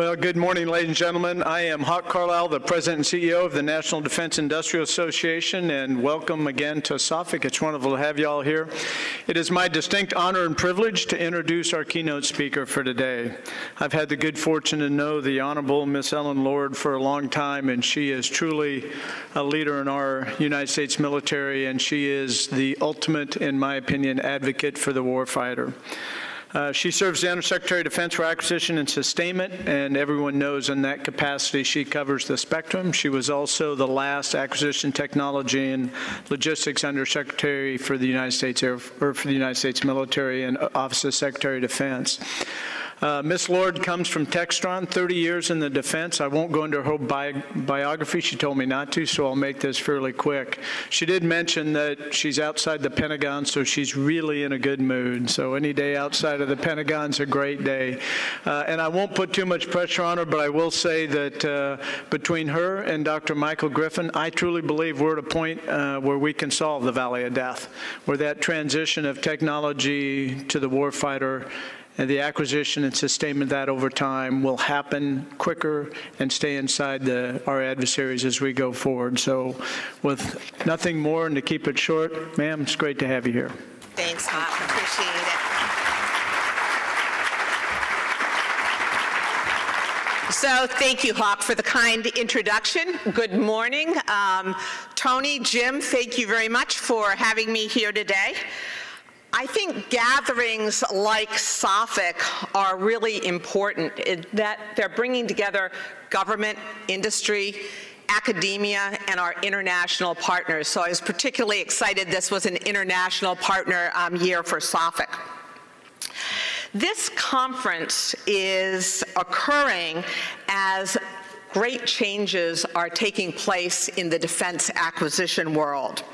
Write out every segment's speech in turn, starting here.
Well, good morning, ladies and gentlemen. I am Hawk Carlisle, the President and CEO of the National Defense Industrial Association, and welcome again to SOFIC. It's wonderful to have you all here. It is my distinct honor and privilege to introduce our keynote speaker for today. I've had the good fortune to know the Honorable Miss Ellen Lord for a long time, and she is truly a leader in our United States military, and she is the ultimate, in my opinion, advocate for the warfighter. Uh, she serves the Undersecretary of Defense for Acquisition and Sustainment, and everyone knows in that capacity she covers the spectrum. She was also the last Acquisition Technology and Logistics Undersecretary for the United States Air, or for the United States Military and Office of Secretary of Defense. Uh, Miss Lord comes from Textron, 30 years in the defense. I won't go into her bi- biography. She told me not to, so I'll make this fairly quick. She did mention that she's outside the Pentagon, so she's really in a good mood. So any day outside of the Pentagon's a great day. Uh, and I won't put too much pressure on her, but I will say that uh, between her and Dr. Michael Griffin, I truly believe we're at a point uh, where we can solve the Valley of Death, where that transition of technology to the warfighter and the acquisition and sustainment of that over time will happen quicker and stay inside the, our adversaries as we go forward. So with nothing more and to keep it short, ma'am, it's great to have you here. Thanks, Hawk. Appreciate it. So thank you, Hawk, for the kind introduction. Good morning. Um, Tony, Jim, thank you very much for having me here today. I think gatherings like SOFIC are really important, that they're bringing together government, industry, academia, and our international partners. So I was particularly excited this was an international partner um, year for SOFIC. This conference is occurring as great changes are taking place in the defense acquisition world.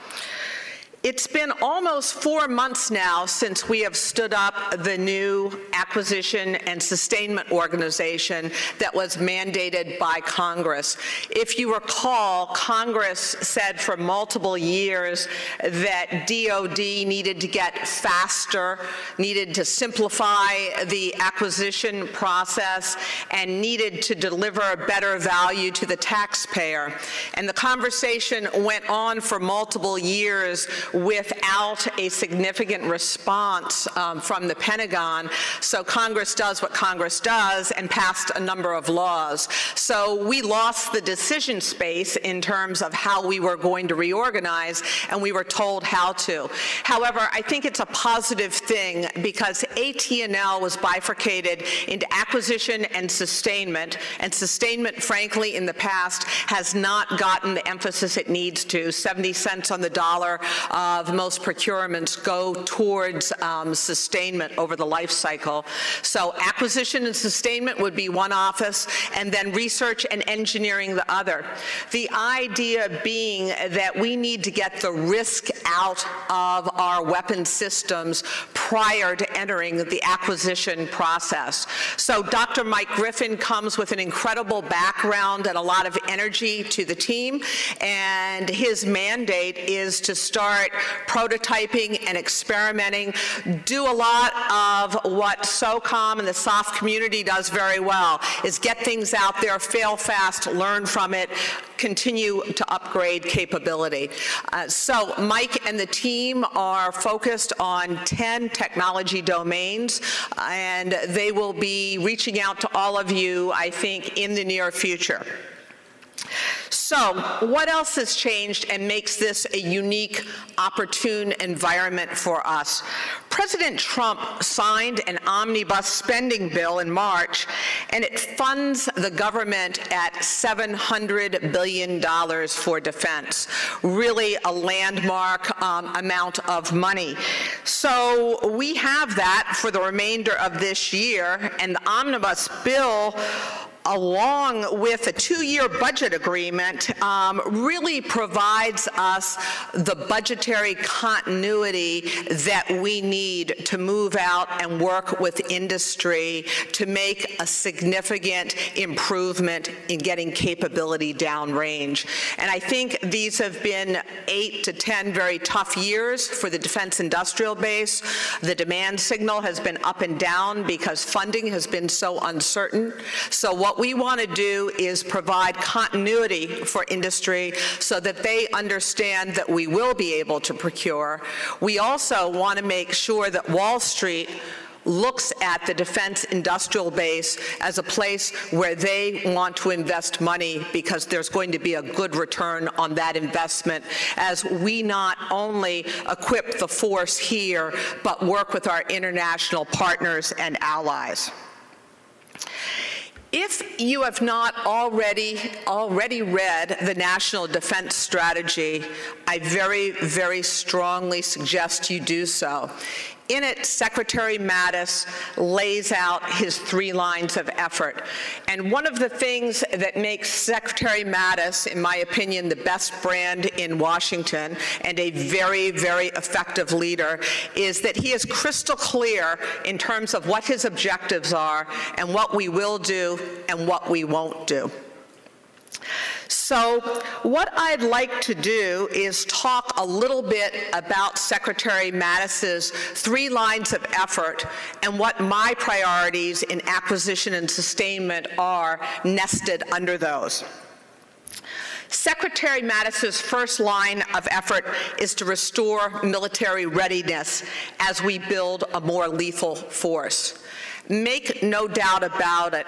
It's been almost four months now since we have stood up the new acquisition and sustainment organization that was mandated by Congress. If you recall, Congress said for multiple years that DOD needed to get faster, needed to simplify the acquisition process, and needed to deliver better value to the taxpayer. And the conversation went on for multiple years without a significant response um, from the Pentagon. So Congress does what Congress does and passed a number of laws. So we lost the decision space in terms of how we were going to reorganize, and we were told how to. However, I think it's a positive thing because AT&L was bifurcated into acquisition and sustainment, and sustainment, frankly, in the past has not gotten the emphasis it needs to. 70 cents on the dollar of most procurements go towards um, sustainment over the life cycle. So acquisition and sustainment would be one office, and then research and engineering the other. The idea being that we need to get the risk out of our weapon systems prior to entering the acquisition process. So Dr. Mike Griffin comes with an incredible background and a lot of energy to the team, and his mandate is to start prototyping and experimenting, do a lot of what SOCOM and the SOF community does very well, is get things out there, fail fast, learn from it, continue to upgrade capability. Uh, so Mike and the team are focused on 10 technology domains, and they will be reaching out to all of you, I think, in the near future. So, what else has changed and makes this a unique, opportune environment for us? President Trump signed an omnibus spending bill in March, and it funds the government at $700 billion for defense. Really a landmark um, amount of money. So, we have that for the remainder of this year, and the omnibus bill along with a two-year budget agreement, um, really provides us the budgetary continuity that we need to move out and work with industry to make a significant improvement in getting capability downrange. And I think these have been eight to 10 very tough years for the defense industrial base. The demand signal has been up and down because funding has been so uncertain. So what What we want to do is provide continuity for industry so that they understand that we will be able to procure. We also want to make sure that Wall Street looks at the defense industrial base as a place where they want to invest money because there's going to be a good return on that investment as we not only equip the force here, but work with our international partners and allies. If you have not already already read the National Defense Strategy, I very, very strongly suggest you do so. In it, Secretary Mattis lays out his three lines of effort. And one of the things that makes Secretary Mattis, in my opinion, the best brand in Washington and a very, very effective leader is that he is crystal clear in terms of what his objectives are and what we will do and what we won't do. So what I'd like to do is talk a little bit about Secretary Mattis's three lines of effort and what my priorities in acquisition and sustainment are nested under those. Secretary Mattis's first line of effort is to restore military readiness as we build a more lethal force. Make no doubt about it,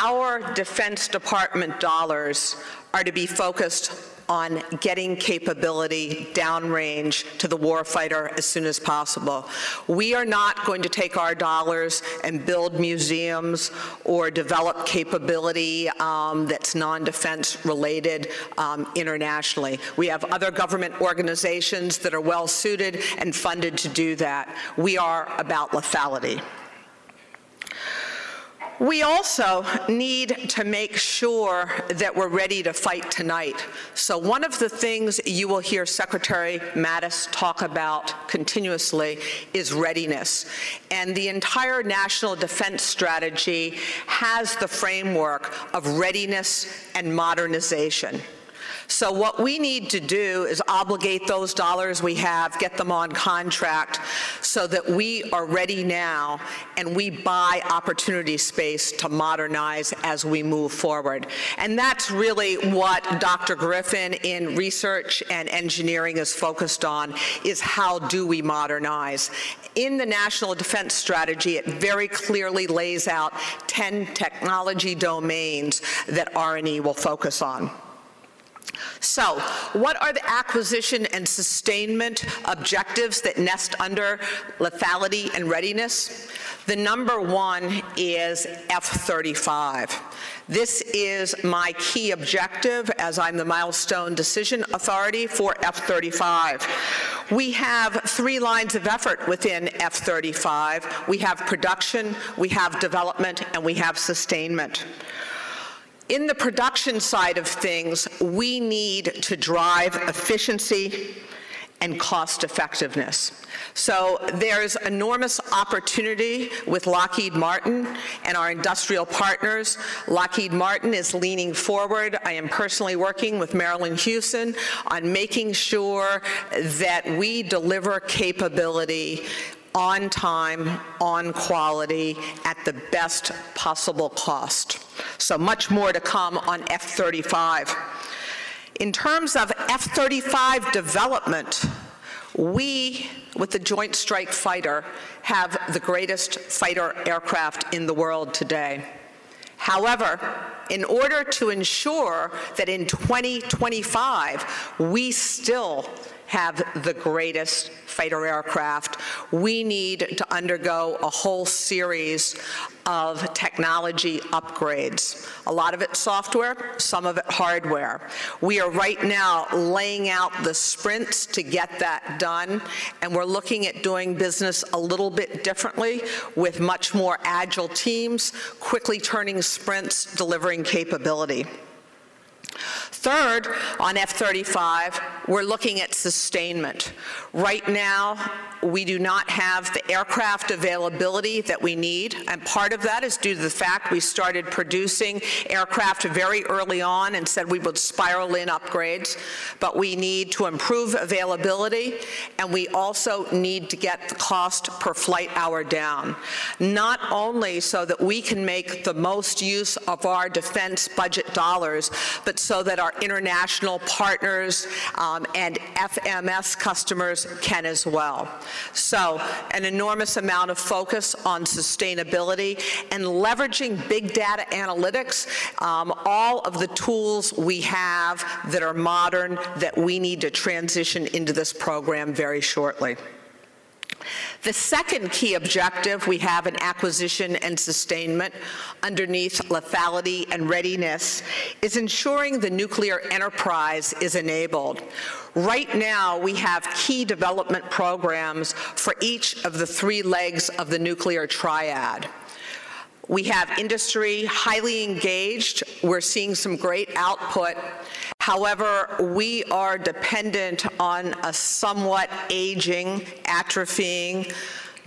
our Defense Department dollars are to be focused on getting capability downrange to the warfighter as soon as possible. We are not going to take our dollars and build museums or develop capability um, that's non-defense related um, internationally. We have other government organizations that are well suited and funded to do that. We are about lethality. We also need to make sure that we're ready to fight tonight. So one of the things you will hear Secretary Mattis talk about continuously is readiness. And the entire national defense strategy has the framework of readiness and modernization. So what we need to do is obligate those dollars we have, get them on contract, so that we are ready now and we buy opportunity space to modernize as we move forward. And that's really what Dr. Griffin in research and engineering is focused on, is how do we modernize. In the National Defense Strategy, it very clearly lays out 10 technology domains that R&E will focus on. So, what are the acquisition and sustainment objectives that nest under lethality and readiness? The number one is F-35. This is my key objective as I'm the milestone decision authority for F-35. We have three lines of effort within F-35. We have production, we have development, and we have sustainment. In the production side of things, we need to drive efficiency and cost effectiveness. So there's enormous opportunity with Lockheed Martin and our industrial partners. Lockheed Martin is leaning forward. I am personally working with Marillyn Hewson on making sure that we deliver capability on time, on quality, at the best possible cost. So much more to come on F-35. In terms of F-35 development, we, with the Joint Strike Fighter, have the greatest fighter aircraft in the world today. However, in order to ensure that in 2025 we still have the greatest fighter aircraft, we need to undergo a whole series of technology upgrades. A lot of it software, some of it hardware. We are right now laying out the sprints to get that done, and we're looking at doing business a little bit differently with much more agile teams, quickly turning sprints, delivering capability. Third, on F-35, we're looking at sustainment. Right now, we do not have the aircraft availability that we need, and part of that is due to the fact we started producing aircraft very early on and said we would spiral in upgrades, but we need to improve availability, and we also need to get the cost per flight hour down, not only so that we can make the most use of our defense budget dollars, but so that our international partners um, and FMS customers can as well. So an enormous amount of focus on sustainability and leveraging big data analytics, um, all of the tools we have that are modern that we need to transition into this program very shortly. The second key objective we have in acquisition and sustainment underneath lethality and readiness is ensuring the nuclear enterprise is enabled. Right now, we have key development programs for each of the three legs of the nuclear triad. We have industry highly engaged. We're seeing some great output. However, we are dependent on a somewhat aging, atrophying,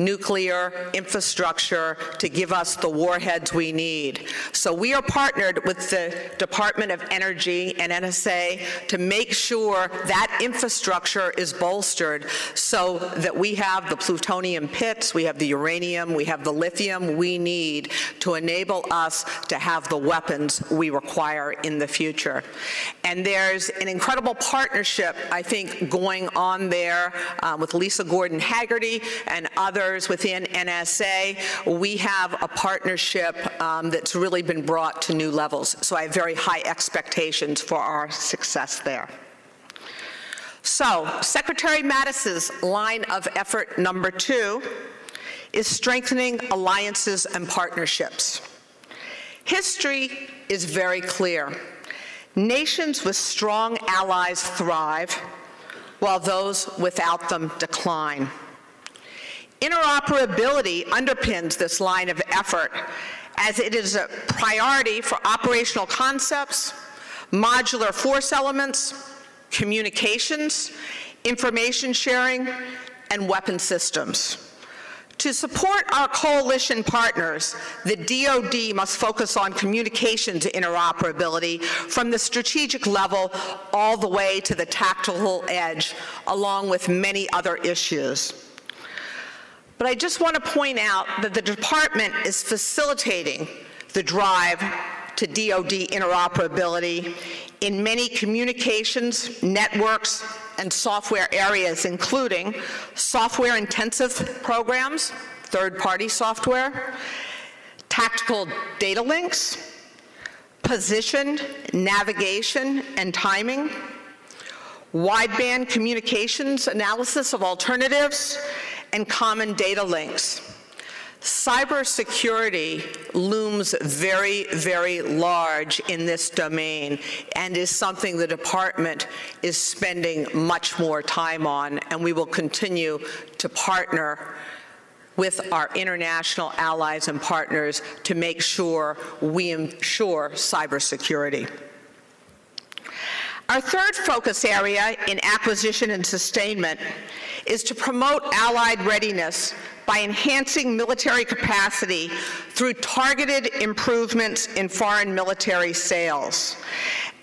nuclear infrastructure to give us the warheads we need. So we are partnered with the Department of Energy and NNSA to make sure that infrastructure is bolstered so that we have the plutonium pits, we have the uranium, we have the lithium we need to enable us to have the weapons we require in the future. And there's an incredible partnership, I think, going on there um, with Lisa Gordon Hagerty and within NNSA, we have a partnership um, that's really been brought to new levels. So I have very high expectations for our success there. So, Secretary Mattis's line of effort number two is strengthening alliances and partnerships. History is very clear. Nations with strong allies thrive, while those without them decline. Interoperability underpins this line of effort as it is a priority for operational concepts, modular force elements, communications, information sharing, and weapon systems. To support our coalition partners, the DoD must focus on communications interoperability from the strategic level all the way to the tactical edge, along with many other issues. But I just want to point out that the department is facilitating the drive to DoD interoperability in many communications, networks, and software areas, including software-intensive programs, third-party software, tactical data links, position, navigation, and timing, wideband communications analysis of alternatives, and common data links. Cybersecurity looms very, very large in this domain and is something the department is spending much more time on, and we will continue to partner with our international allies and partners to make sure we ensure cybersecurity. Our third focus area in acquisition and sustainment is to promote allied readiness by enhancing military capacity through targeted improvements in foreign military sales.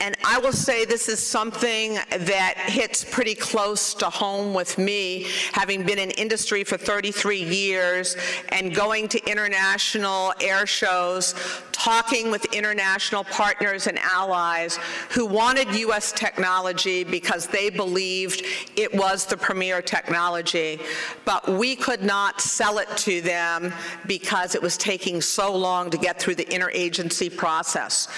And I will say this is something that hits pretty close to home with me, having been in industry for 33 years and going to international air shows, talking with international partners and allies who wanted U.S. technology because they believed it was the premier technology, but we could not sell it to them because it was taking so long to get through the interagency process.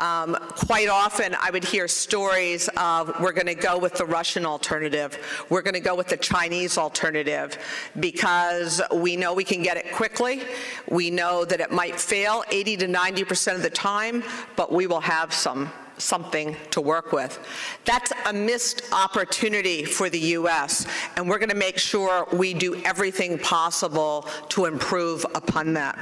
Um, quite often, I would hear stories of we're going to go with the Russian alternative, we're going to go with the Chinese alternative, because we know we can get it quickly, we know that it might fail 80 to 90 percent of the time, but we will have some something to work with. That's a missed opportunity for the U.S., and we're going to make sure we do everything possible to improve upon that.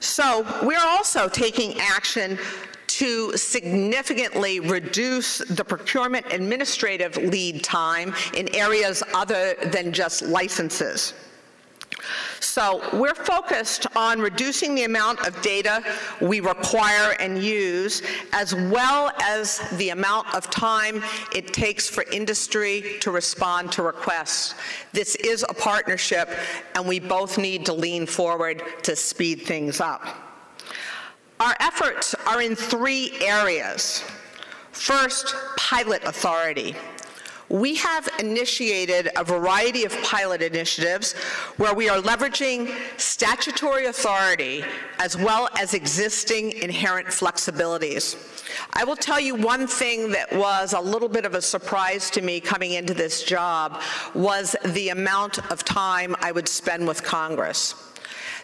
So we're also taking action to significantly reduce the procurement administrative lead time in areas other than just licenses. So we're focused on reducing the amount of data we require and use, as well as the amount of time it takes for industry to respond to requests. This is a partnership, and we both need to lean forward to speed things up. Our efforts are in three areas. First, pilot authority we have initiated a variety of pilot initiatives where we are leveraging statutory authority as well as existing inherent flexibilities. I will tell you one thing that was a little bit of a surprise to me coming into this job was the amount of time I would spend with Congress.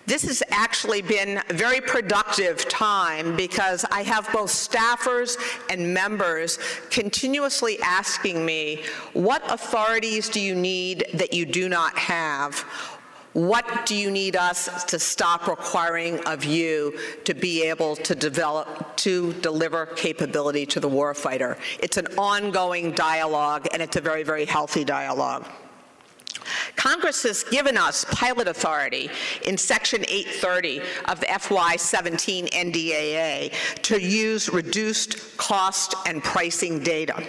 This has actually been a very productive time because I have both staffers and members continuously asking me, what authorities do you need that you do not have? What do you need us to stop requiring of you to be able to develop, to deliver capability to the warfighter? It's an ongoing dialogue, and it's a very, very healthy dialogue. Congress has given us pilot authority in Section 830 of the FY17 NDAA to use reduced cost and pricing data.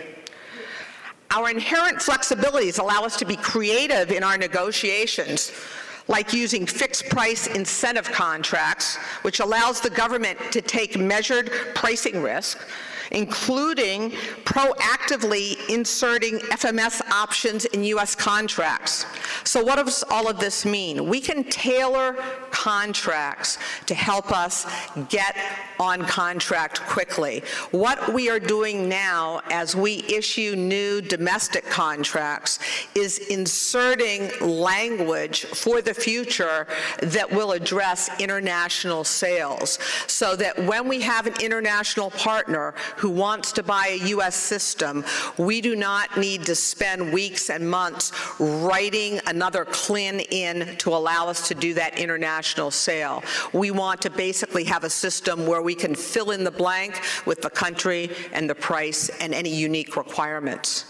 Our inherent flexibilities allow us to be creative in our negotiations, like using fixed price incentive contracts, which allows the government to take measured pricing risk including proactively inserting FMS options in U.S. contracts. So what does all of this mean? We can tailor contracts to help us get on contract quickly. What we are doing now as we issue new domestic contracts is inserting language for the future that will address international sales so that when we have an international partner who wants to buy a U.S. system, we do not need to spend weeks and months writing another CLIN in to allow us to do that international sale. We want to basically have a system where we can fill in the blank with the country and the price and any unique requirements.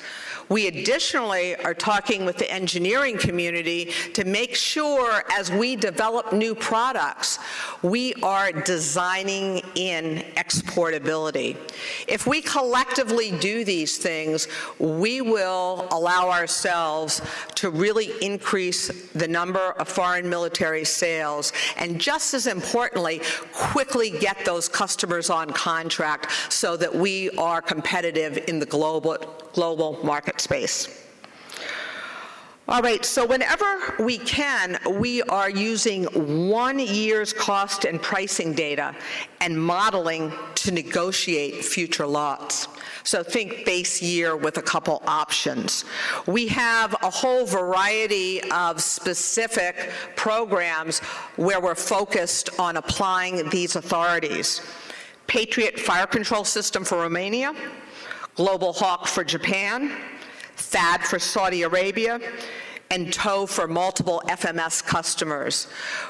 We additionally are talking with the engineering community to make sure as we develop new products, we are designing in exportability. If we collectively do these things, we will allow ourselves to really increase the number of foreign military sales, and just as importantly, quickly get those customers on contract so that we are competitive in the global, global market space. All right, so whenever we can, we are using one year's cost and pricing data and modeling to negotiate future lots. So think base year with a couple options. We have a whole variety of specific programs where we're focused on applying these authorities. Patriot Fire Control System for Romania, Global Hawk for Japan, THAAD for Saudi Arabia, and TOW for multiple FMS customers.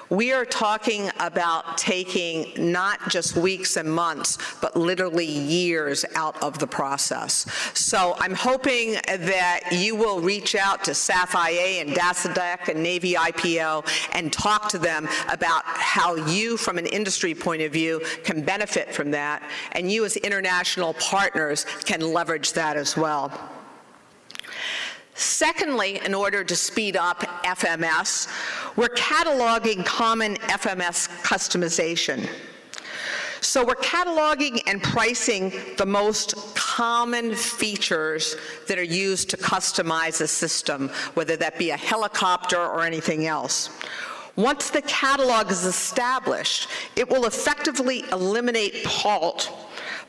We are talking about taking not just weeks and months, but literally years out of the process. So I'm hoping that you will reach out to SAF-IA and DASADEC and Navy IPO and talk to them about how you, from an industry point of view, can benefit from that, and you as international partners can leverage that as well. Secondly, in order to speed up FMS, we're cataloging common FMS customization. So we're cataloging and pricing the most common features that are used to customize a system, whether that be a helicopter or anything else. Once the catalog is established, it will effectively eliminate PALT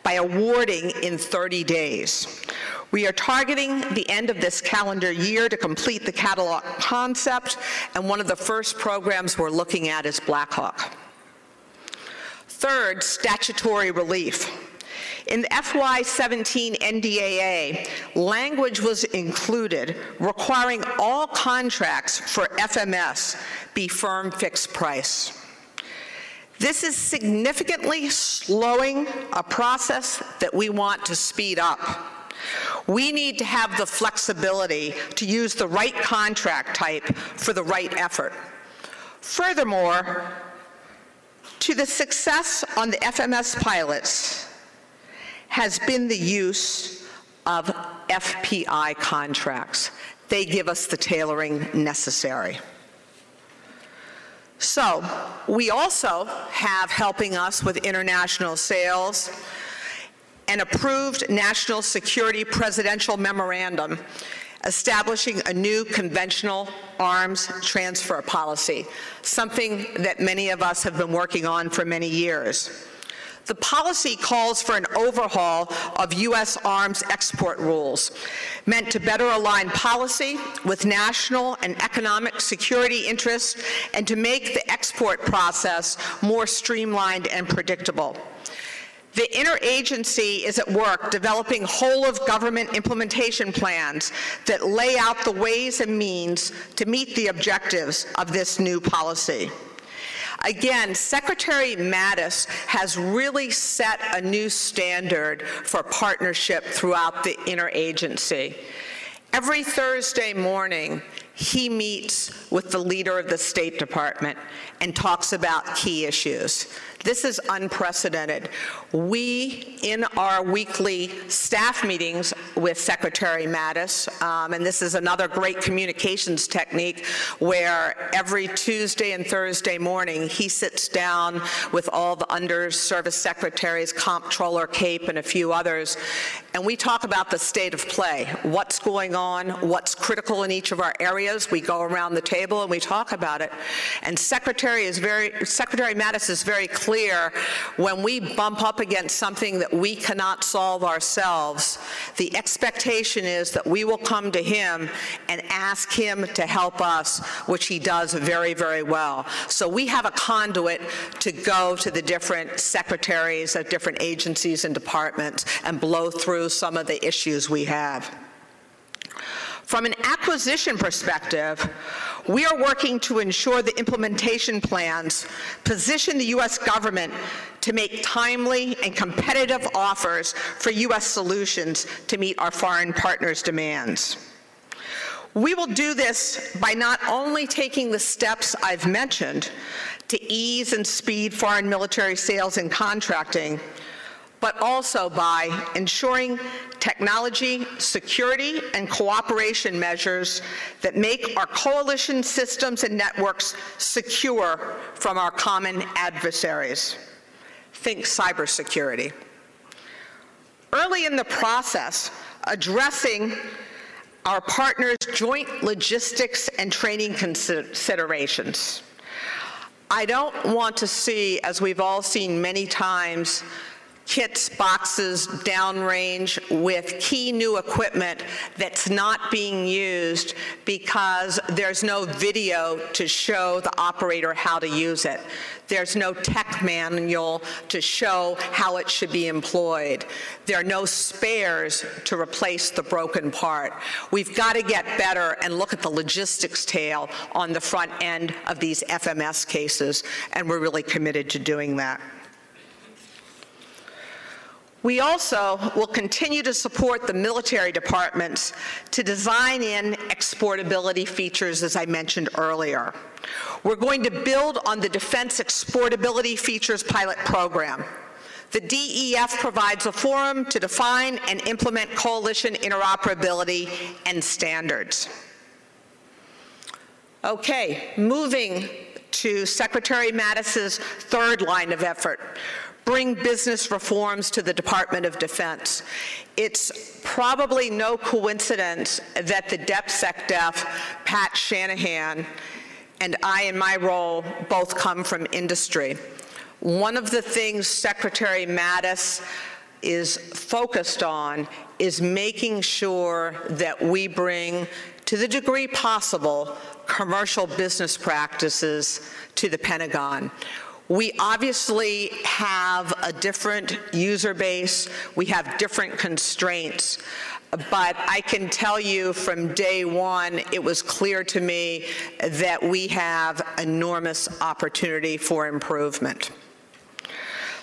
by awarding in 30 days. We are targeting the end of this calendar year to complete the catalog concept, and one of the first programs we're looking at is Blackhawk. Third, statutory relief. In the FY17 NDAA, language was included requiring all contracts for FMS be firm fixed price. This is significantly slowing a process that we want to speed up. We need to have the flexibility to use the right contract type for the right effort. Furthermore, to the success on the FMS pilots has been the use of FPI contracts. They give us the tailoring necessary. So, we also have helping us with international sales an approved national security presidential memorandum establishing a new conventional arms transfer policy, something that many of us have been working on for many years. The policy calls for an overhaul of U.S. arms export rules, meant to better align policy with national and economic security interests and to make the export process more streamlined and predictable. The interagency is at work developing whole of government implementation plans that lay out the ways and means to meet the objectives of this new policy. Again, Secretary Mattis has really set a new standard for partnership throughout the interagency. Every Thursday morning, he meets with the leader of the State Department and talks about key issues. This is unprecedented. We, in our weekly staff meetings with Secretary Mattis, um, and this is another great communications technique where every Tuesday and Thursday morning he sits down with all the under-service secretaries, Comptroller Cape, and a few others, and we talk about the state of play, what's going on, what's critical in each of our areas. We go around the table and we talk about it. And Secretary is very, Secretary Mattis is very clear when we bump up against something that we cannot solve ourselves, the expectation is that we will come to him and ask him to help us, which he does very, very well. So we have a conduit to go to the different secretaries of different agencies and departments and blow through some of the issues we have. From an acquisition perspective, we are working to ensure the implementation plans position the U.S. government to make timely and competitive offers for U.S. solutions to meet our foreign partners' demands. We will do this by not only taking the steps I've mentioned to ease and speed foreign military sales and contracting, but also by ensuring technology, security, and cooperation measures that make our coalition systems and networks secure from our common adversaries. Think cybersecurity. Early in the process, addressing our partners' joint logistics and training considerations. I don't want to see, as we've all seen many times, kits, boxes downrange with key new equipment that's not being used because there's no video to show the operator how to use it. There's no tech manual to show how it should be employed. There are no spares to replace the broken part. We've got to get better and look at the logistics tail on the front end of these FMS cases, and we're really committed to doing that. We also will continue to support the military departments to design in exportability features, as I mentioned earlier. We're going to build on the Defense Exportability Features pilot program. The DEF provides a forum to define and implement coalition interoperability and standards. Okay, moving to Secretary Mattis's third line of effort, bring business reforms to the Department of Defense. It's probably no coincidence that the DepSecDef, Pat Shanahan, and I, in my role, both come from industry. One of the things Secretary Mattis is focused on is making sure that we bring, to the degree possible, commercial business practices to the Pentagon. We obviously have a different user base. We have different constraints. But I can tell you from day one, it was clear to me that we have enormous opportunity for improvement.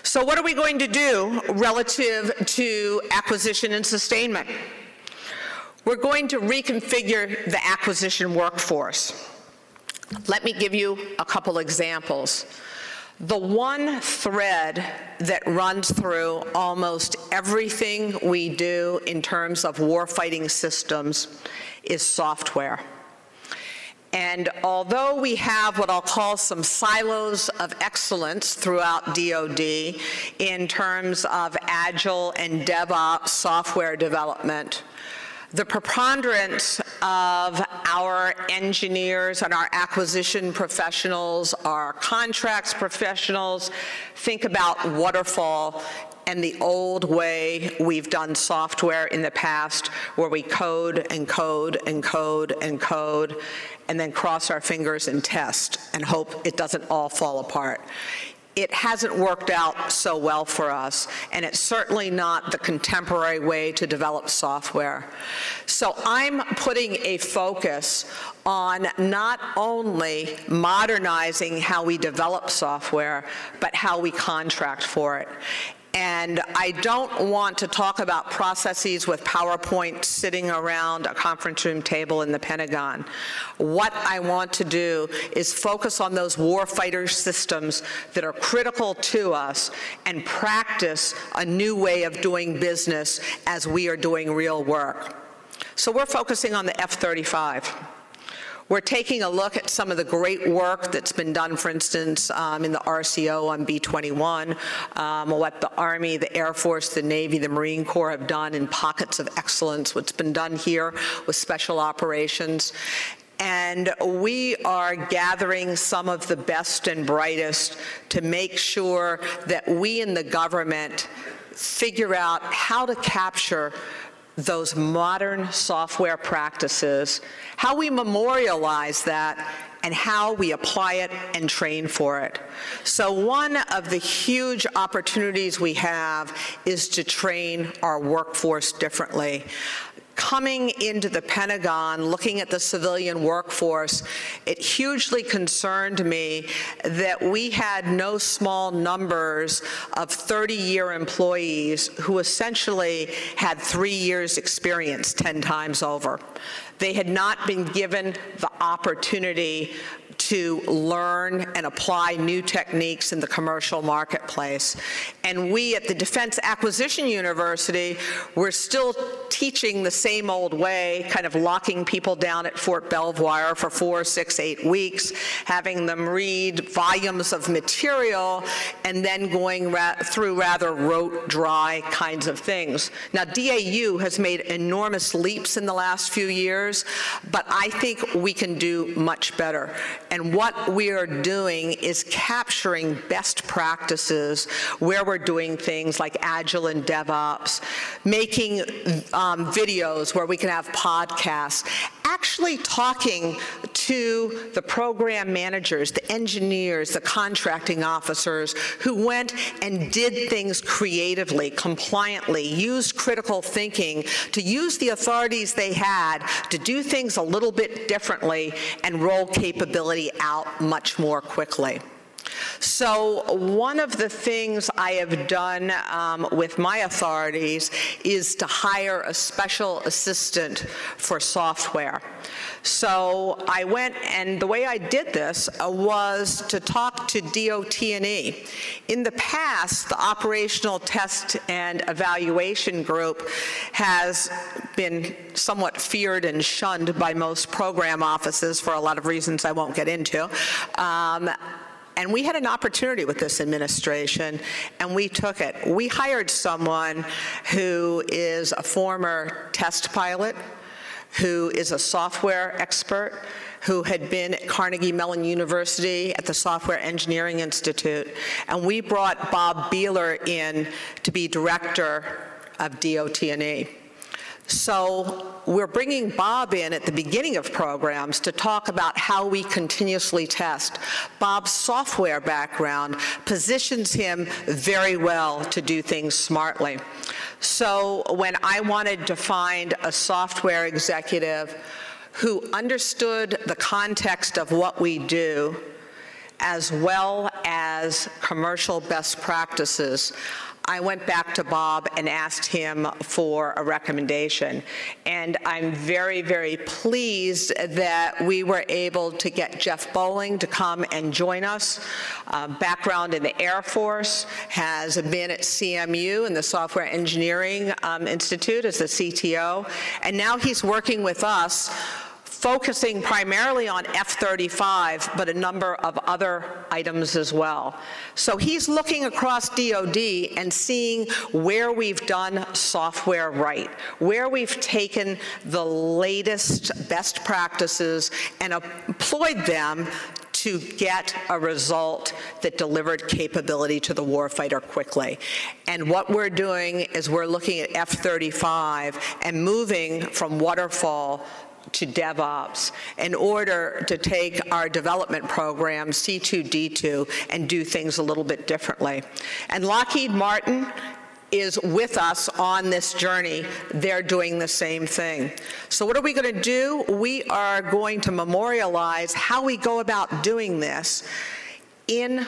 So what are we going to do relative to acquisition and sustainment? We're going to reconfigure the acquisition workforce. Let me give you a couple examples. The one thread that runs through almost everything we do in terms of warfighting systems is software. And although we have what I'll call some silos of excellence throughout DoD in terms of agile and DevOps software development, the preponderance of our engineers and our acquisition professionals, our contracts professionals, think about waterfall and the old way we've done software in the past where we code and code and code and code and then cross our fingers and test and hope it doesn't all fall apart it hasn't worked out so well for us, and it's certainly not the contemporary way to develop software. So I'm putting a focus on not only modernizing how we develop software, but how we contract for it. And I don't want to talk about processes with PowerPoint sitting around a conference room table in the Pentagon. What I want to do is focus on those warfighter systems that are critical to us and practice a new way of doing business as we are doing real work. So we're focusing on the F-35. We're taking a look at some of the great work that's been done, for instance, um, in the RCO on B-21, um, what the Army, the Air Force, the Navy, the Marine Corps have done in pockets of excellence, what's been done here with special operations. And we are gathering some of the best and brightest to make sure that we in the government figure out how to capture those modern software practices, how we memorialize that, and how we apply it and train for it. So one of the huge opportunities we have is to train our workforce differently coming into the Pentagon, looking at the civilian workforce, it hugely concerned me that we had no small numbers of 30-year employees who essentially had three years experience 10 times over. They had not been given the opportunity to learn and apply new techniques in the commercial marketplace. And we at the Defense Acquisition University, we're still teaching the same old way, kind of locking people down at Fort Belvoir for four, six, eight weeks, having them read volumes of material, and then going ra through rather rote, dry kinds of things. Now, DAU has made enormous leaps in the last few years, but I think we can do much better. And what we are doing is capturing best practices where we're doing things like Agile and DevOps, making um, videos where we can have podcasts, actually talking to the program managers, the engineers, the contracting officers who went and did things creatively, compliantly, used critical thinking to use the authorities they had to do things a little bit differently and roll capability out much more quickly. So one of the things I have done um, with my authorities is to hire a special assistant for software. So I went, and the way I did this uh, was to talk to DOT&E. In the past, the Operational Test and Evaluation Group has been somewhat feared and shunned by most program offices for a lot of reasons I won't get into. Um, and we had an opportunity with this administration, and we took it. We hired someone who is a former test pilot, who is a software expert, who had been at Carnegie Mellon University at the Software Engineering Institute. And we brought Bob Behler in to be director of DOT&E. So we're bringing Bob in at the beginning of programs to talk about how we continuously test. Bob's software background positions him very well to do things smartly. So when I wanted to find a software executive who understood the context of what we do, as well as commercial best practices, I went back to Bob and asked him for a recommendation. And I'm very, very pleased that we were able to get Jeff Boleng to come and join us. Uh, Background in the Air Force, has been at CMU in the Software Engineering um, Institute as the CTO, and now he's working with us focusing primarily on F-35, but a number of other items as well. So he's looking across DoD and seeing where we've done software right, where we've taken the latest best practices and employed them to get a result that delivered capability to the warfighter quickly. And what we're doing is we're looking at F-35 and moving from waterfall to DevOps in order to take our development program, C2D2, and do things a little bit differently. And Lockheed Martin is with us on this journey. They're doing the same thing. So what are we going to do? We are going to memorialize how we go about doing this in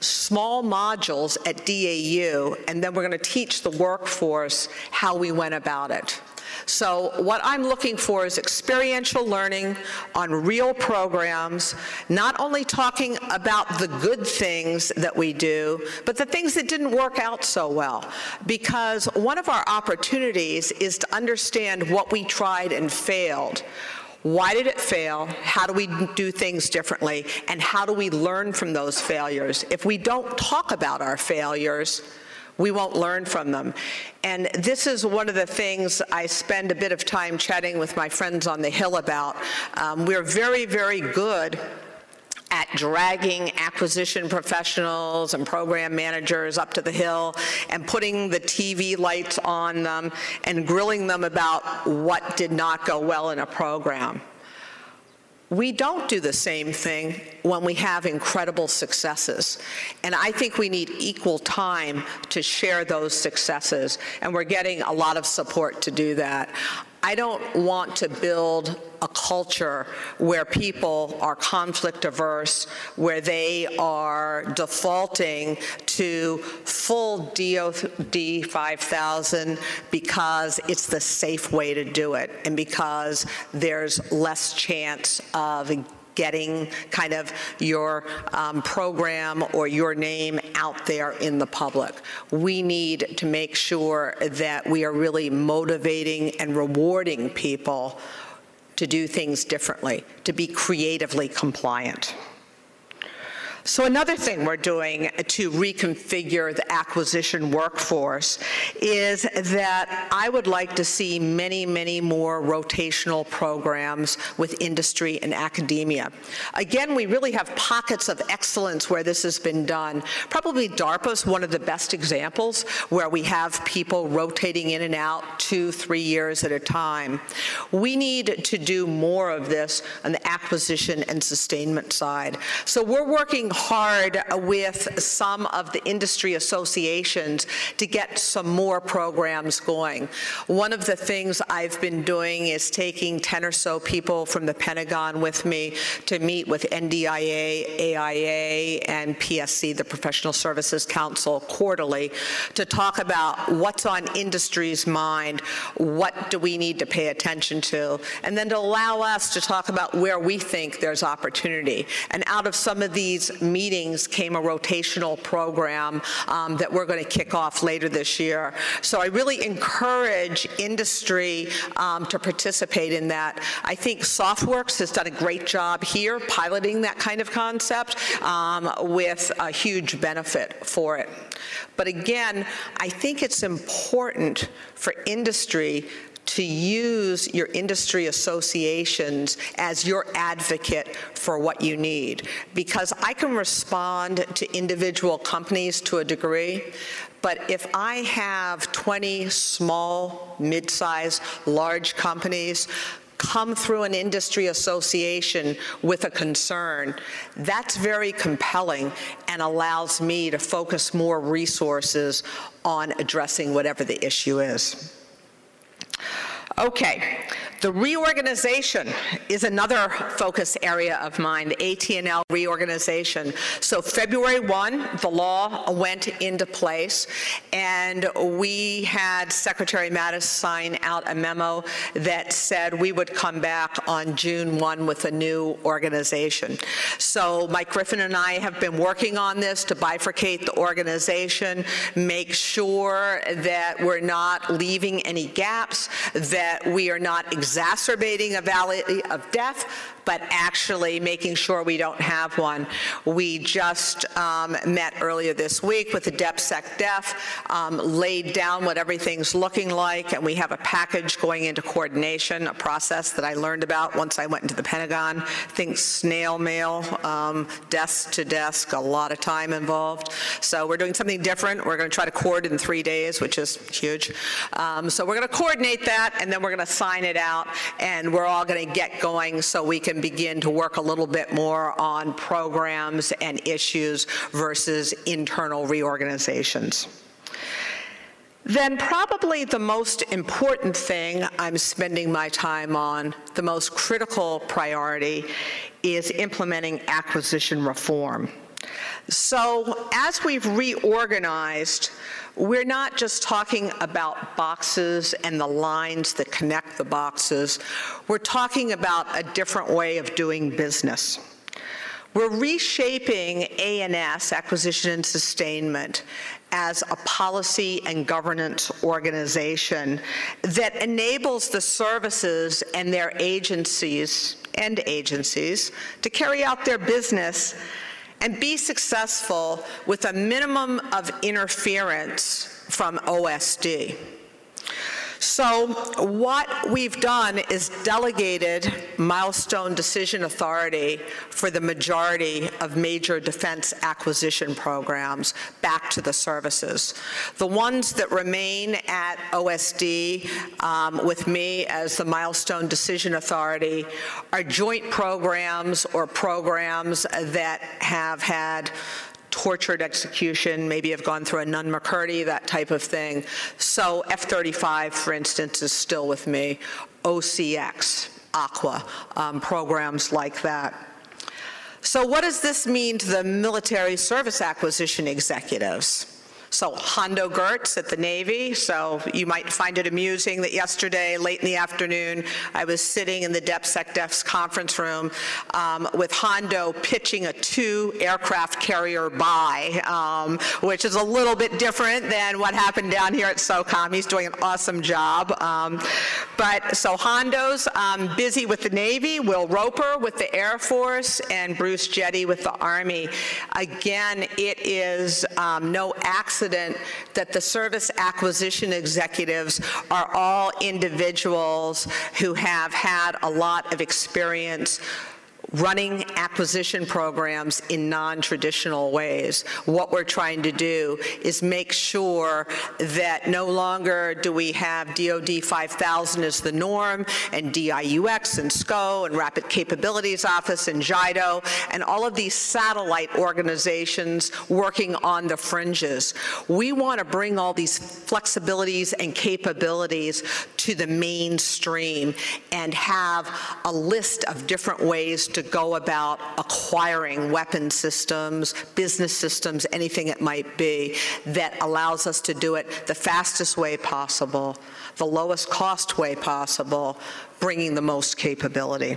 small modules at DAU, and then we're going to teach the workforce how we went about it. So what I'm looking for is experiential learning on real programs, not only talking about the good things that we do, but the things that didn't work out so well. Because one of our opportunities is to understand what we tried and failed. Why did it fail? How do we do things differently? And how do we learn from those failures? If we don't talk about our failures, we won't learn from them. And this is one of the things I spend a bit of time chatting with my friends on the Hill about. Um, we're very, very good at dragging acquisition professionals and program managers up to the hill and putting the TV lights on them and grilling them about what did not go well in a program. We don't do the same thing when we have incredible successes. And I think we need equal time to share those successes, and we're getting a lot of support to do that. I don't want to build a culture where people are conflict averse, where they are defaulting to full DOD 5000 because it's the safe way to do it and because there's less chance of getting kind of your um, program or your name out there in the public. We need to make sure that we are really motivating and rewarding people to do things differently, to be creatively compliant. So another thing we're doing to reconfigure the acquisition workforce is that I would like to see many, many more rotational programs with industry and academia. Again, we really have pockets of excellence where this has been done. Probably DARPA is one of the best examples where we have people rotating in and out two, three years at a time. We need to do more of this on the acquisition and sustainment side. So we're working hard with some of the industry associations to get some more programs going. One of the things I've been doing is taking 10 or so people from the Pentagon with me to meet with NDIA, AIA, and PSC, the Professional Services Council, quarterly to talk about what's on industry's mind, what do we need to pay attention to, and then to allow us to talk about where we think there's opportunity. And out of some of these meetings came a rotational program um, that we're going to kick off later this year. So I really encourage industry um, to participate in that. I think SOFWERX has done a great job here piloting that kind of concept um, with a huge benefit for it. But again, I think it's important for industry to use your industry associations as your advocate for what you need. Because I can respond to individual companies to a degree, but if I have 20 small, mid-sized, large companies come through an industry association with a concern, that's very compelling and allows me to focus more resources on addressing whatever the issue is. Okay, the reorganization is another focus area of mine, the AT&L reorganization. So February 1, the law went into place, and we had Secretary Mattis sign out a memo that said we would come back on June 1 with a new organization. So Mike Griffin and I have been working on this to bifurcate the organization, make sure that we're not leaving any gaps, that we are not exacerbating a valley of death, but actually making sure we don't have one. We just um, met earlier this week with the DepSecDef, um, laid down what everything's looking like, and we have a package going into coordination, a process that I learned about once I went into the Pentagon. Think snail mail, um, desk to desk, a lot of time involved. So we're doing something different. We're going to try to coordinate in three days, which is huge. Um, so we're going to coordinate that, and then we're going to sign it out, and we're all going to get going so we can begin to work a little bit more on programs and issues versus internal reorganizations. Then probably the most important thing I'm spending my time on, the most critical priority, is implementing acquisition reform. So as we've reorganized, we're not just talking about boxes and the lines that connect the boxes. We're talking about a different way of doing business. We're reshaping A&S, Acquisition and Sustainment, as a policy and governance organization that enables the services and their agencies and agencies to carry out their business and be successful with a minimum of interference from OSD. So what we've done is delegated milestone decision authority for the majority of major defense acquisition programs back to the services. The ones that remain at OSD um, with me as the milestone decision authority are joint programs or programs that have had tortured execution, maybe have gone through a Nunn McCurdy, that type of thing. So F-35, for instance, is still with me. OCX, ACWA, um, programs like that. So what does this mean to the military service acquisition executives? So Hondo Geurts at the Navy, so you might find it amusing that yesterday, late in the afternoon, I was sitting in the DepSecDef's conference room um, with Hondo pitching a two aircraft carrier buy, um, which is a little bit different than what happened down here at SOCOM. He's doing an awesome job. Um, but so Hondo's um, busy with the Navy, Will Roper with the Air Force, and Bruce Jette with the Army. Again, it is um, no accident that the service acquisition executives are all individuals who have had a lot of experience running acquisition programs in non-traditional ways. What we're trying to do is make sure that no longer do we have DoD 5000 as the norm and DIUX and SCO and Rapid Capabilities Office and JIDO and all of these satellite organizations working on the fringes. We want to bring all these flexibilities and capabilities to the mainstream and have a list of different ways to go about acquiring weapon systems, business systems, anything it might be, that allows us to do it the fastest way possible, the lowest cost way possible, bringing the most capability.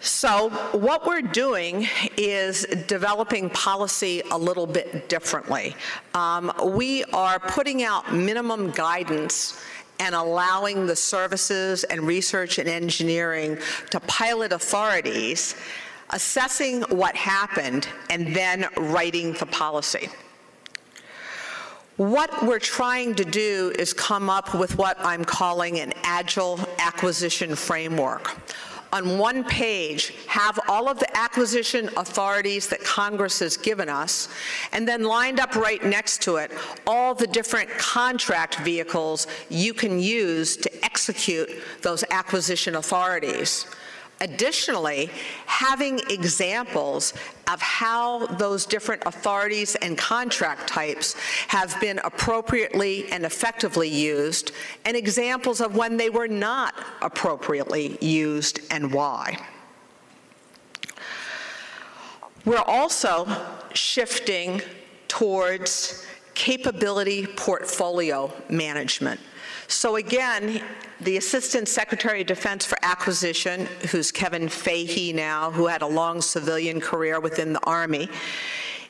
So what we're doing is developing policy a little bit differently. Um, we are putting out minimum guidance and allowing the services and research and engineering to pilot authorities, assessing what happened, and then writing the policy. What we're trying to do is come up with what I'm calling an agile acquisition framework on one page have all of the acquisition authorities that Congress has given us, and then lined up right next to it, all the different contract vehicles you can use to execute those acquisition authorities. Additionally, having examples of how those different authorities and contract types have been appropriately and effectively used, and examples of when they were not appropriately used and why. We're also shifting towards capability portfolio management. So again, the Assistant Secretary of Defense for Acquisition, who's Kevin Fahey now, who had a long civilian career within the Army,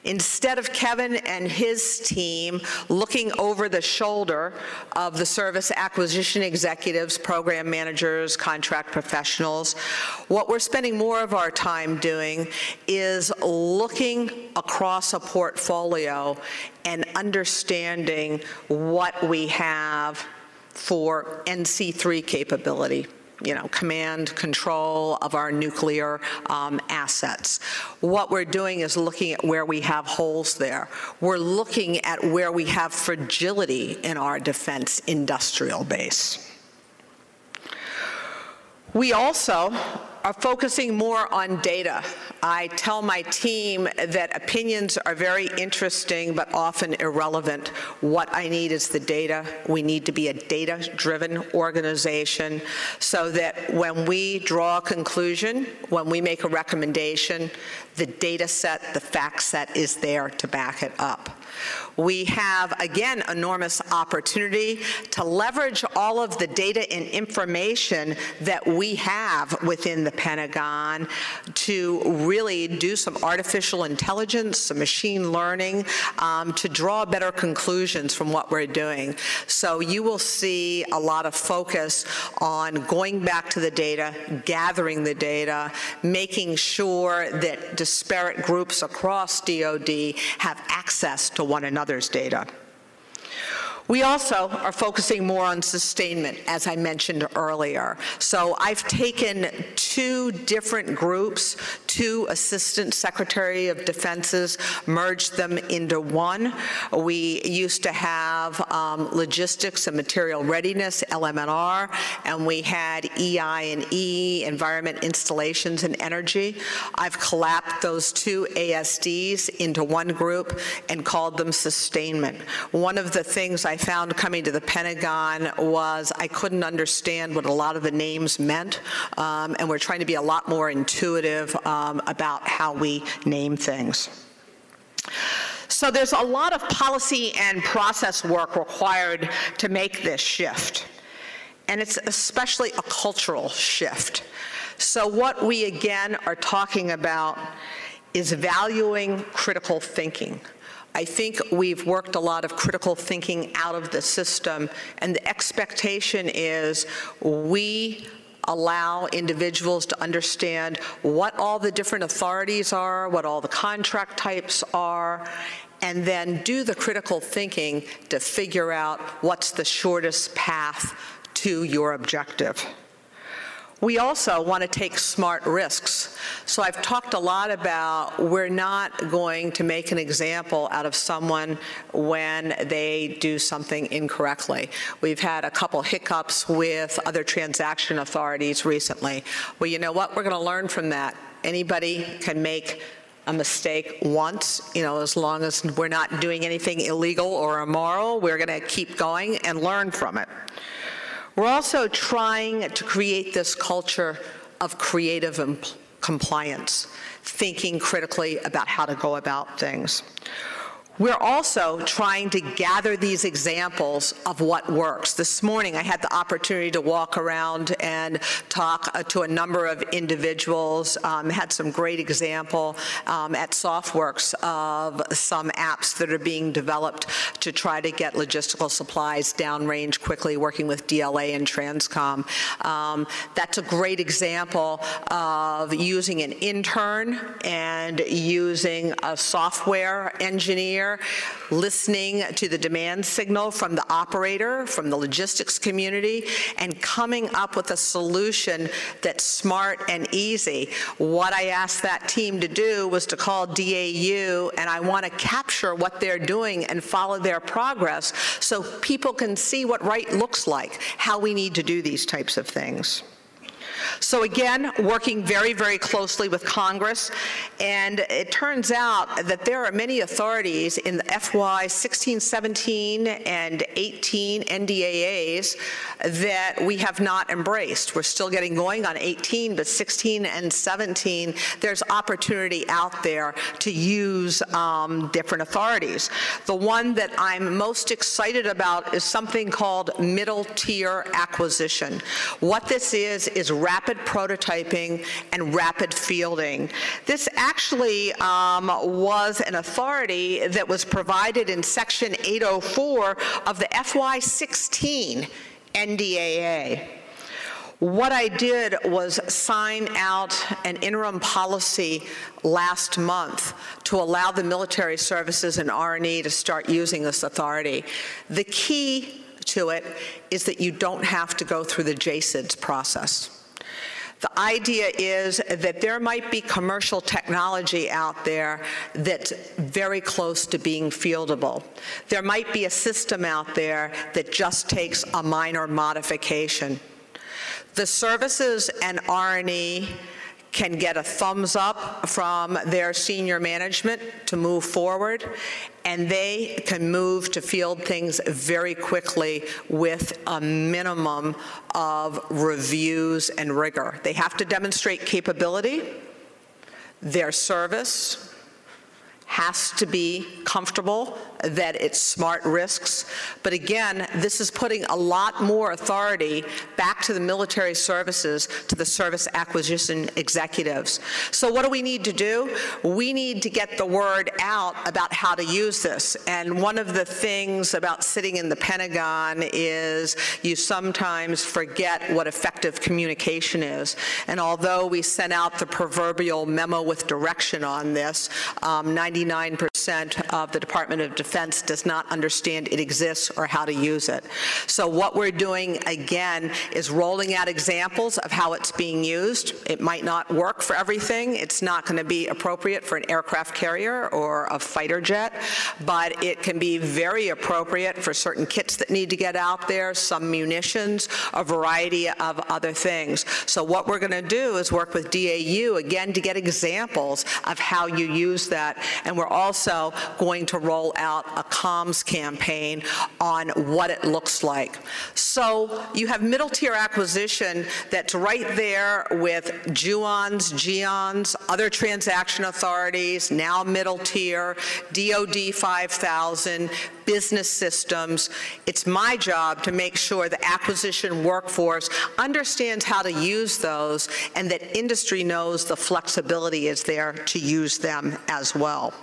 Instead of Kevin and his team looking over the shoulder of the service acquisition executives, program managers, contract professionals, what we're spending more of our time doing is looking across a portfolio and understanding what we have for NC3 capability you know, command control of our nuclear um, assets. What we're doing is looking at where we have holes there. We're looking at where we have fragility in our defense industrial base. We also are focusing more on data. I tell my team that opinions are very interesting but often irrelevant. What I need is the data. We need to be a data-driven organization so that when we draw a conclusion, when we make a recommendation, the data set, the fact set is there to back it up. We have, again, enormous opportunity to leverage all of the data and information that we have within the Pentagon to really do some artificial intelligence, some machine learning, um, to draw better conclusions from what we're doing. So you will see a lot of focus on going back to the data, gathering the data, making sure that disparate groups across DoD have access to one another's data. We also are focusing more on sustainment, as I mentioned earlier. So I've taken two different groups, two Assistant Secretary of Defenses, merged them into one. We used to have um, logistics and material readiness, LM&R, and we had EI and E, environment installations and energy. I've collapsed those two ASDs into one group and called them sustainment. One of the things I found coming to the Pentagon was I couldn't understand what a lot of the names meant, um, and we're trying to be a lot more intuitive um, about how we name things. So there's a lot of policy and process work required to make this shift, and it's especially a cultural shift. So what we again are talking about is valuing critical thinking. I think we've worked a lot of critical thinking out of the system, and the expectation is we allow individuals to understand what all the different authorities are, what all the contract types are, and then do the critical thinking to figure out what's the shortest path to your objective. We also want to take smart risks. So I've talked a lot about we're not going to make an example out of someone when they do something incorrectly. We've had a couple hiccups with other transaction authorities recently. Well, you know what? We're going to learn from that. Anybody can make a mistake once, you know, as long as we're not doing anything illegal or immoral, we're going to keep going and learn from it. We're also trying to create this culture of creative compliance, thinking critically about how to go about things. We're also trying to gather these examples of what works. This morning, I had the opportunity to walk around and talk uh, to a number of individuals, um, had some great example um, at SOFWERX of some apps that are being developed to try to get logistical supplies downrange quickly, working with DLA and Transcom. Um, that's a great example of using an intern and using a software engineer listening to the demand signal from the operator, from the logistics community, and coming up with a solution that's smart and easy. What I asked that team to do was to call DAU, and I want to capture what they're doing and follow their progress so people can see what right looks like, how we need to do these types of things. So again, working very, very closely with Congress, and it turns out that there are many authorities in the FY 16, 17, and 18 NDAAs that we have not embraced. We're still getting going on 18, but 16 and 17, there's opportunity out there to use um, different authorities. The one that I'm most excited about is something called middle tier acquisition. What this is, is rapid prototyping and rapid fielding. This actually um, was an authority that was provided in Section 804 of the FY16 NDAA. What I did was sign out an interim policy last month to allow the military services and R&E to start using this authority. The key to it is that you don't have to go through the JCIDS process. The idea is that there might be commercial technology out there that's very close to being fieldable. There might be a system out there that just takes a minor modification. The services and R&E can get a thumbs up from their senior management to move forward, and they can move to field things very quickly with a minimum of reviews and rigor. They have to demonstrate capability, their service, has to be comfortable that it's smart risks. But again, this is putting a lot more authority back to the military services, to the service acquisition executives. So what do we need to do? We need to get the word out about how to use this. And one of the things about sitting in the Pentagon is you sometimes forget what effective communication is. And although we sent out the proverbial memo with direction on this, um, 99% of the Department of Defense does not understand it exists or how to use it. So what we're doing, again, is rolling out examples of how it's being used. It might not work for everything. It's not going to be appropriate for an aircraft carrier or a fighter jet, but it can be very appropriate for certain kits that need to get out there, some munitions, a variety of other things. So what we're going to do is work with DAU, again, to get examples of how you use that. And we're also going to roll out a comms campaign on what it looks like. So you have middle tier acquisition that's right there with JUONs, JEONs, other transaction authorities, now middle tier, DOD 5000, business systems. It's my job to make sure the acquisition workforce understands how to use those and that industry knows the flexibility is there to use them as well.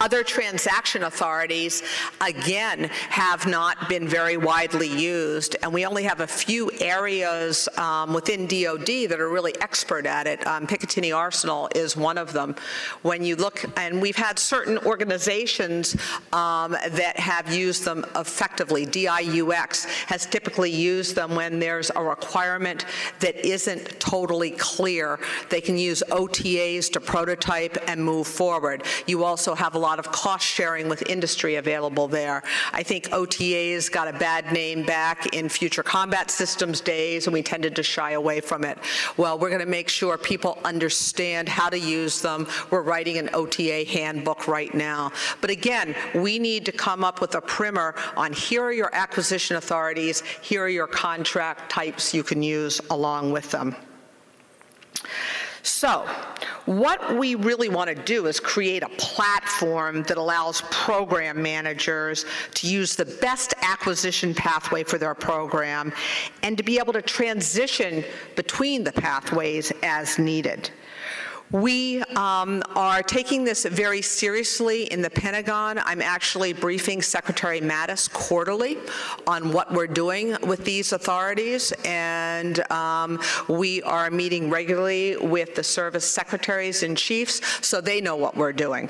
Other transaction authorities, again, have not been very widely used, and we only have a few areas um, within DoD that are really expert at it. Um, Picatinny Arsenal is one of them. When you look, and we've had certain organizations um, that have used them effectively. DIUX has typically used them when there's a requirement that isn't totally clear. They can use OTAs to prototype and move forward. You also have a lot of cost sharing with industry available there. I think OTAs got a bad name back in future combat systems days, and we tended to shy away from it. Well, we're going to make sure people understand how to use them. We're writing an OTA handbook right now. But again, we need to come up with a primer on here are your acquisition authorities, here are your contract types you can use along with them. So, what we really want to do is create a platform that allows program managers to use the best acquisition pathway for their program and to be able to transition between the pathways as needed. We um, are taking this very seriously in the Pentagon. I'm actually briefing Secretary Mattis quarterly on what we're doing with these authorities, and um, we are meeting regularly with the service secretaries and chiefs so they know what we're doing.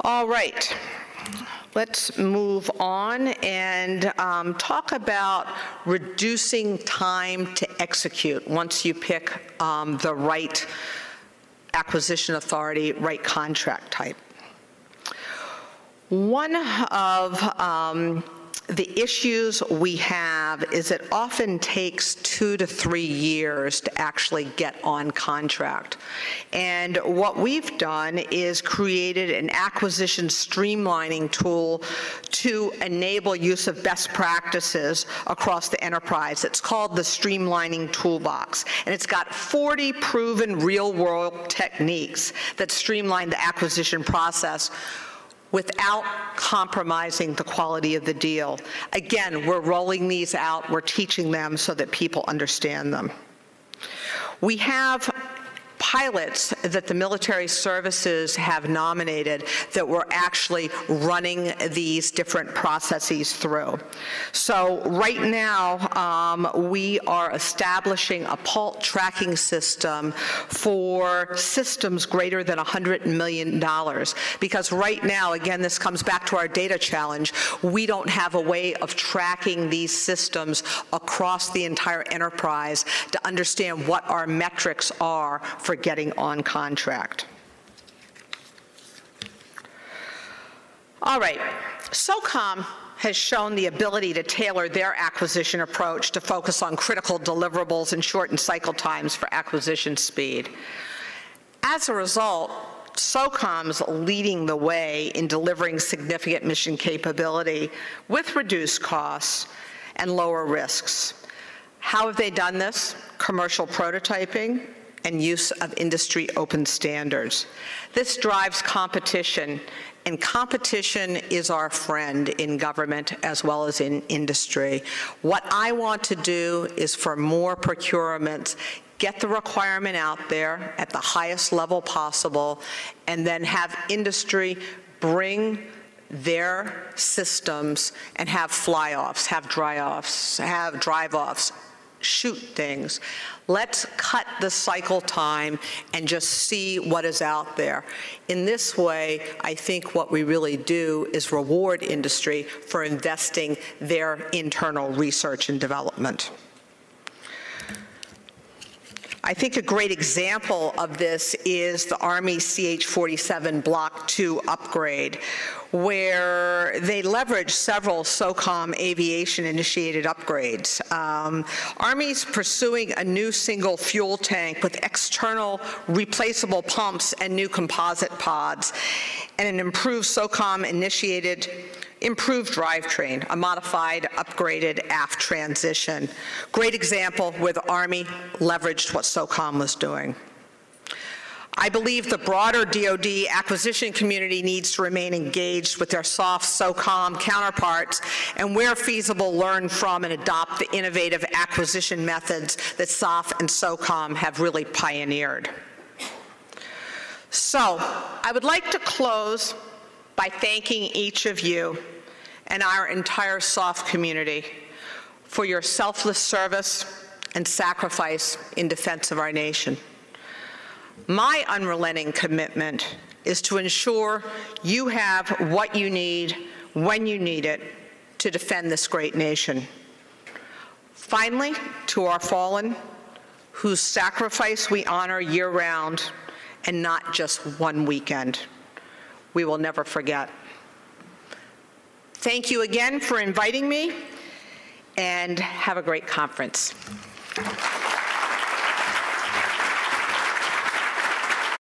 All right let's move on and um, talk about reducing time to execute once you pick um, the right acquisition authority, right contract type. One of um, the issues we have is it often takes two to three years to actually get on contract. And what we've done is created an acquisition streamlining tool to enable use of best practices across the enterprise. It's called the Streamlining Toolbox, and it's got 40 proven real-world techniques that streamline the acquisition process without compromising the quality of the deal. Again, we're rolling these out, we're teaching them so that people understand them. We have pilots that the military services have nominated that we're actually running these different processes through. So right now, um, we are establishing a PALT tracking system for systems greater than $100 million. Because right now, again, this comes back to our data challenge, we don't have a way of tracking these systems across the entire enterprise to understand what our metrics are for getting on contract. All right, SOCOM has shown the ability to tailor their acquisition approach to focus on critical deliverables and shorten cycle times for acquisition speed. As a result, SOCOM's leading the way in delivering significant mission capability with reduced costs and lower risks. How have they done this? Commercial prototyping, and use of industry open standards. This drives competition, and competition is our friend in government as well as in industry. What I want to do is for more procurements, get the requirement out there at the highest level possible, and then have industry bring their systems and have fly-offs, have dry-offs, have drive-offs, shoot things. Let's cut the cycle time and just see what is out there. In this way, I think what we really do is reward industry for investing their internal research and development. I think a great example of this is the Army CH-47 Block 2 upgrade, where they leverage several SOCOM aviation-initiated upgrades. Um, Army's pursuing a new single fuel tank with external replaceable pumps and new composite pods, and an improved SOCOM-initiated improved drivetrain, a modified, upgraded aft transition. Great example where the Army leveraged what SOCOM was doing. I believe the broader DoD acquisition community needs to remain engaged with their SOF SOCOM counterparts and where feasible learn from and adopt the innovative acquisition methods that SOF and SOCOM have really pioneered. So I would like to close by thanking each of you and our entire SOF community for your selfless service and sacrifice in defense of our nation. My unrelenting commitment is to ensure you have what you need when you need it to defend this great nation. Finally, to our fallen, whose sacrifice we honor year-round and not just one weekend, we will never forget. Thank you again for inviting me, and have a great conference.